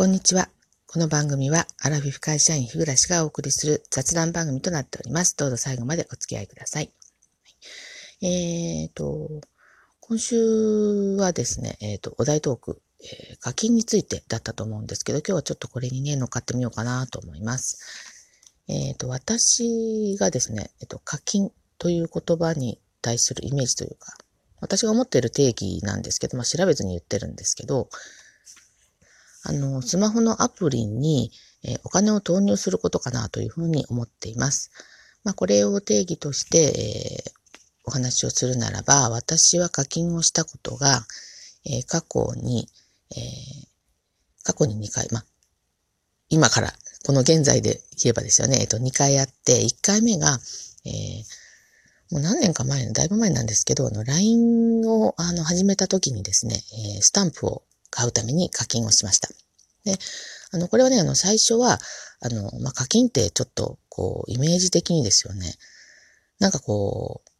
こんにちは。この番組は、アラフィフ会社員日暮がお送りする雑談番組となっております。どうぞ最後までお付き合いください。えーと、今週はですね、えーと、お題トーク、えー、課金についてだったと思うんですけど、今日はちょっとこれにね、乗っかってみようかなと思います。えーと、私がですね、えーと、課金という言葉に対するイメージというか、私が思っている定義なんですけど、まあ、調べずに言ってるんですけど、あの、スマホのアプリに、え、お金を投入することかなというふうに思っています。まあ、これを定義として、え、お話をするならば、私は課金をしたことが、え、過去に、え過去に2回、まあ、今から、この現在で言えばですよね、えっと、2回やって、1回目が、えもう何年か前の、だいぶ前なんですけど、あの、LINE を、あの、始めた時にですね、えスタンプを買うために課金をしました。で、あの、これはね、あの、最初は、あの、まあ、課金ってちょっと、こう、イメージ的にですよね。なんかこう、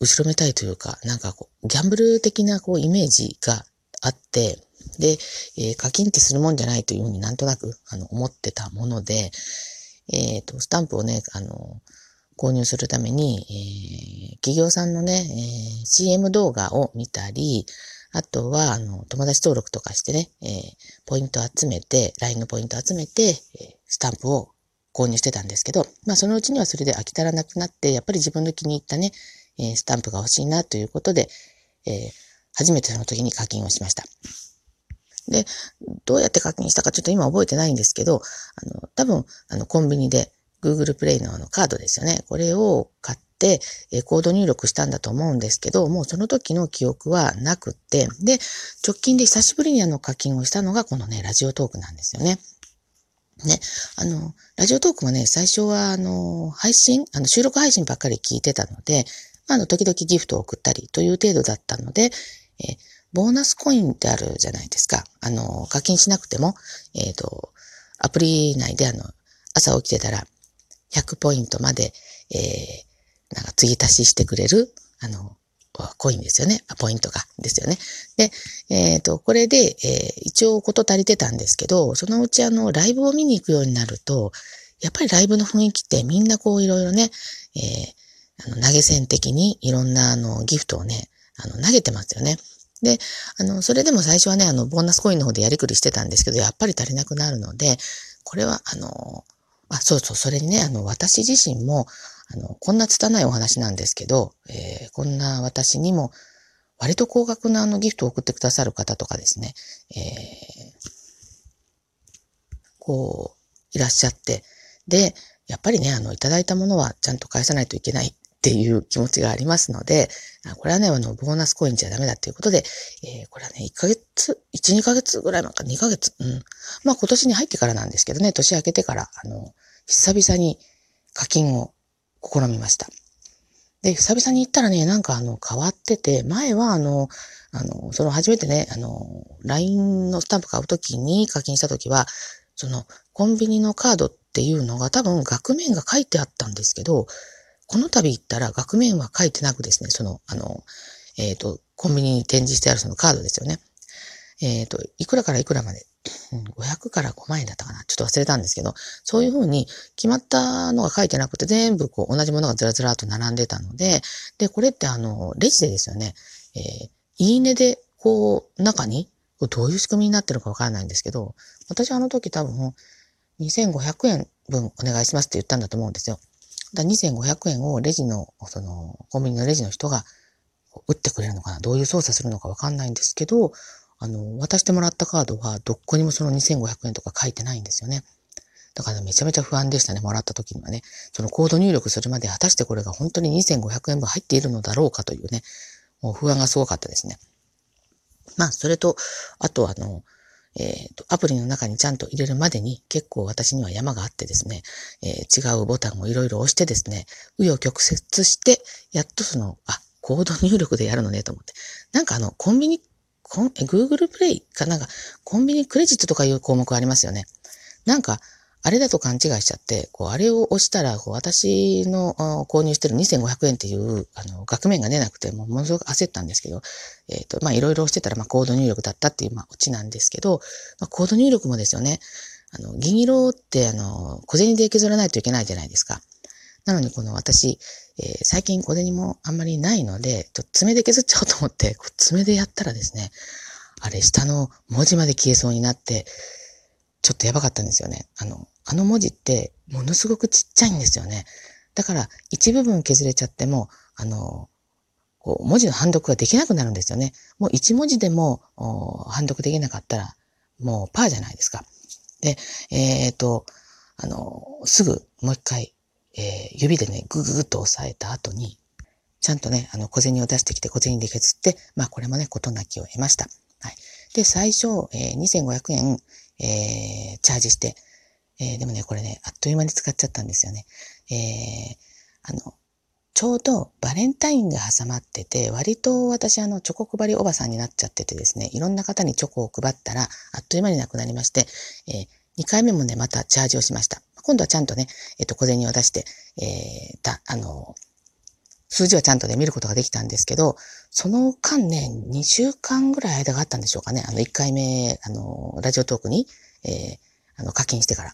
後ろめたいというか、なんかこう、ギャンブル的なこう、イメージがあって、で、えー、課金ってするもんじゃないというふうになんとなく、あの、思ってたもので、えっ、ー、と、スタンプをね、あの、購入するために、えー、企業さんのね、えー、CM 動画を見たり、あとは、あの、友達登録とかしてね、えー、ポイント集めて、LINE のポイント集めて、えー、スタンプを購入してたんですけど、まあそのうちにはそれで飽き足らなくなって、やっぱり自分の気に入ったね、えー、スタンプが欲しいなということで、えー、初めてその時に課金をしました。で、どうやって課金したかちょっと今覚えてないんですけど、あの、多分、あの、コンビニで Google Play のあのカードですよね。これを買って、えコード入力したんだと思うんですけど、もうその時の記憶はなくって、で、直近で久しぶりにあの課金をしたのがこのね、ラジオトークなんですよね。ね、あの、ラジオトークもね、最初は、あの、配信、あの、収録配信ばっかり聞いてたので、あの、時々ギフトを送ったりという程度だったので、えボーナスコインってあるじゃないですか。あの、課金しなくても、えっ、ー、と、アプリ内であの、朝起きてたら100ポイントまで、えー、なんか継ぎ足ししてくれる、あの、コインですよね。ポイントが。ですよね。で、えっ、ー、と、これで、えー、一応こと足りてたんですけど、そのうちあの、ライブを見に行くようになると、やっぱりライブの雰囲気ってみんなこういろいろね、えー、あの投げ銭的にいろんなあの、ギフトをね、あの、投げてますよね。で、あの、それでも最初はね、あの、ボーナスコインの方でやりくりしてたんですけど、やっぱり足りなくなるので、これは、あの、あ、そうそう、それにね、あの、私自身も、あの、こんな拙いお話なんですけど、えー、こんな私にも、割と高額なあのギフトを送ってくださる方とかですね、えー、こう、いらっしゃって、で、やっぱりね、あの、いただいたものはちゃんと返さないといけないっていう気持ちがありますので、これはね、あの、ボーナスコインじゃダメだということで、えー、これはね、1ヶ月、1、2ヶ月ぐらいなんか2ヶ月、うん。まあ今年に入ってからなんですけどね、年明けてから、あの、久々に課金を試みました。で、久々に行ったらね、なんかあの、変わってて、前はあの、あの、その初めてね、あの、LINE のスタンプ買うときに課金したときは、その、コンビニのカードっていうのが多分額面が書いてあったんですけど、この度行ったら額面は書いてなくですね、その、あの、えっ、ー、と、コンビニに展示してあるそのカードですよね。えっ、ー、と、いくらからいくらまで500から5万円だったかな。ちょっと忘れたんですけど、そういうふうに決まったのが書いてなくて、全部こう同じものがずらずらと並んでたので、で、これってあの、レジでですよね、えー、いいねで、こう、中に、どういう仕組みになってるかわからないんですけど、私あの時多分、2500円分お願いしますって言ったんだと思うんですよ。だ2500円をレジの、その、コンビニのレジの人が打ってくれるのかな。どういう操作するのかわかんないんですけど、あの、渡してもらったカードはどこにもその2500円とか書いてないんですよね。だからめちゃめちゃ不安でしたね、もらった時にはね。そのコード入力するまで果たしてこれが本当に2500円分入っているのだろうかというね、もう不安がすごかったですね。まあ、それと、あとあの、えっ、ー、と、アプリの中にちゃんと入れるまでに結構私には山があってですね、えー、違うボタンをいろいろ押してですね、紆余曲折して、やっとその、あ、コード入力でやるのねと思って。なんかあの、コンビニコン、Google Play かなんか、コンビニクレジットとかいう項目ありますよね。なんか、あれだと勘違いしちゃって、こう、あれを押したら、こう、私の購入してる2500円っていう、あの、額面が出なくて、もうものすごく焦ったんですけど、えっ、ー、と、ま、いろいろ押してたら、まあ、コード入力だったっていう、まあ、オチなんですけど、まあ、コード入力もですよね。あの、銀色って、あの、小銭で削らないといけないじゃないですか。なのに、この私、えー、最近小銭もあんまりないので、ちょっと爪で削っちゃおうと思って、爪でやったらですね、あれ、下の文字まで消えそうになって、ちょっとやばかったんですよね。あの、あの文字ってものすごくちっちゃいんですよね。だから一部分削れちゃっても、あの、こう文字の判読ができなくなるんですよね。もう一文字でも判読できなかったら、もうパーじゃないですか。で、えっ、と、あの、すぐもう一回、えー、指でね、ぐぐぐっと押さえた後に、ちゃんとね、あの、小銭を出してきて小銭で削って、まあこれもね、事なきを得ました。はい。で、最初、えー、2500円、えー、チャージして、えー、でもね、これね、あっという間に使っちゃったんですよね。えー、あの、ちょうどバレンタインが挟まってて、割と私あのチョコ配りおばさんになっちゃっててですね、いろんな方にチョコを配ったら、あっという間になくなりまして、えー、2回目もね、またチャージをしました。今度はちゃんとね、えっ、と、小銭を出して、えー、た、あの、数字はちゃんとね、見ることができたんですけど、その間ね、2週間ぐらい間があったんでしょうかね。あの、1回目、あの、ラジオトークに、えー、あの、課金してから。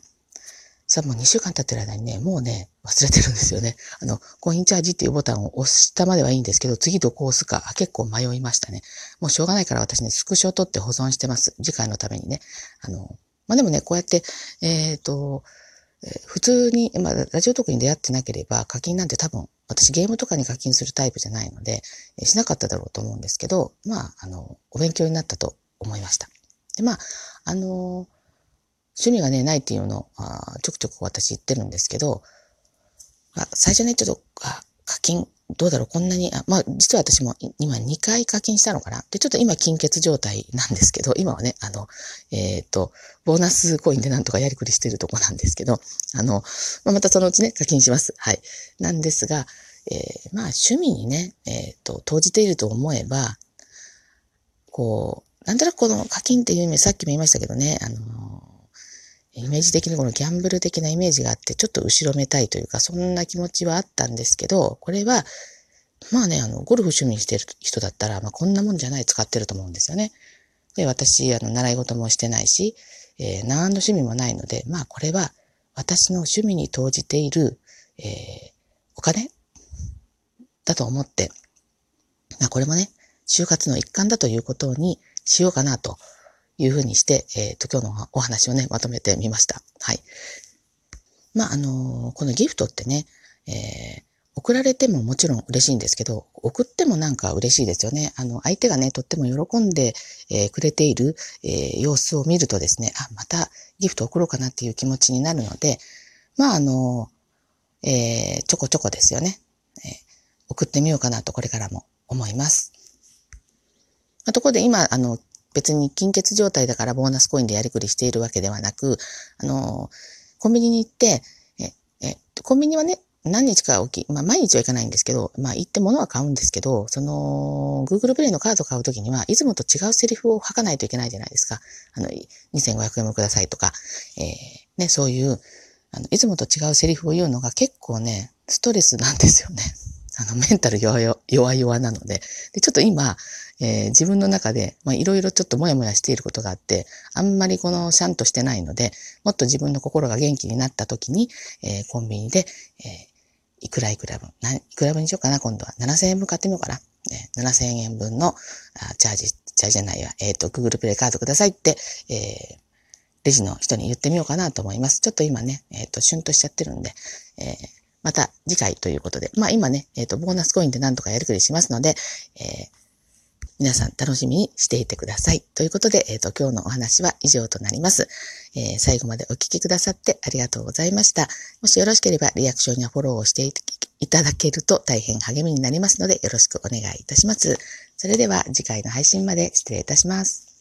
さあもう2週間経ってる間にね、もうね、忘れてるんですよね。あの、コインチャージっていうボタンを押したまではいいんですけど、次どこ押すか、結構迷いましたね。もうしょうがないから私ね、スクショを取って保存してます。次回のためにね。あの、まあ、でもね、こうやって、えっ、ー、と、え普通に、まあ、ラジオトークに出会ってなければ、課金なんて多分、私ゲームとかに課金するタイプじゃないのでえ、しなかっただろうと思うんですけど、まあ、あの、お勉強になったと思いました。で、まあ、あの、趣味がね、ないっていうのを、あちょくちょく私言ってるんですけど、まあ最初ね、ちょっと、あ課金、どうだろう、こんなに、あまあ、実は私も今2回課金したのかな。で、ちょっと今金欠状態なんですけど、今はね、あの、えっ、ー、と、ボーナスコインでなんとかやりくりしてるとこなんですけど、あの、まあ、またそのうちね、課金します。はい。なんですが、えー、まあ、趣味にね、えっ、ー、と、投じていると思えば、こう、なんとなくこの課金っていう意味、さっきも言いましたけどね、あのイメージ的にこのギャンブル的なイメージがあって、ちょっと後ろめたいというか、そんな気持ちはあったんですけど、これは、まあね、あの、ゴルフ趣味にしてる人だったら、まあこんなもんじゃない使ってると思うんですよね。で、私、あの、習い事もしてないし、えー、何の趣味もないので、まあこれは、私の趣味に投じている、えー、お金？だと思って、まあこれもね、就活の一環だということにしようかなというふうにして、えっ、ー、と、今日のお話をね、まとめてみました。はい。まあ、あの、このギフトってね、えー、送られてももちろん嬉しいんですけど、送ってもなんか嬉しいですよね。あの、相手がね、とっても喜んで、えー、くれている、えー、様子を見るとですね、あ、またギフト送ろうかなっていう気持ちになるので、まあ、あの、えー、ちょこちょこですよね。えー、送ってみようかなとこれからも思います。ま、ところで今、あの、別に金欠状態だからボーナスコインでやりくりしているわけではなく、あの、コンビニに行って、え、え、コンビニはね、何日か起き、まあ毎日は行かないんですけど、まあ行って物は買うんですけど、その、Google プレイのカード買うときには、いつもと違うセリフを吐かないといけないじゃないですか。あの、2500円もくださいとか、えー、ね、そういう、あの、いつもと違うセリフを言うのが結構ね、ストレスなんですよね。あの、メンタル弱々弱弱なので。で、ちょっと今、えー、自分の中で、まあ、いろいろちょっともやもやしていることがあって、あんまりこのシャンとしてないので、もっと自分の心が元気になった時に、えー、コンビニで、えー、いくらいくら分、いくら分にしようかな、今度は。7000円分買ってみようかな。ね、7000円分のあチャージ、チャージじゃないや、えっ、ー、と、Google プレイカードくださいって、えー、レジの人に言ってみようかなと思います。ちょっと今ね、えっ、ー、と、シュンとしちゃってるんで、えー、また次回ということで、まあ今ね、えっ、ー、と、ボーナスコインでなんとかやりくりしますので、えー皆さん楽しみにしていてください。ということで、えっ、ー、と、今日のお話は以上となります。え、最後までお聞きくださってありがとうございました。もしよろしければリアクションやフォローをしていただけると大変励みになりますのでよろしくお願いいたします。それでは次回の配信まで失礼いたします。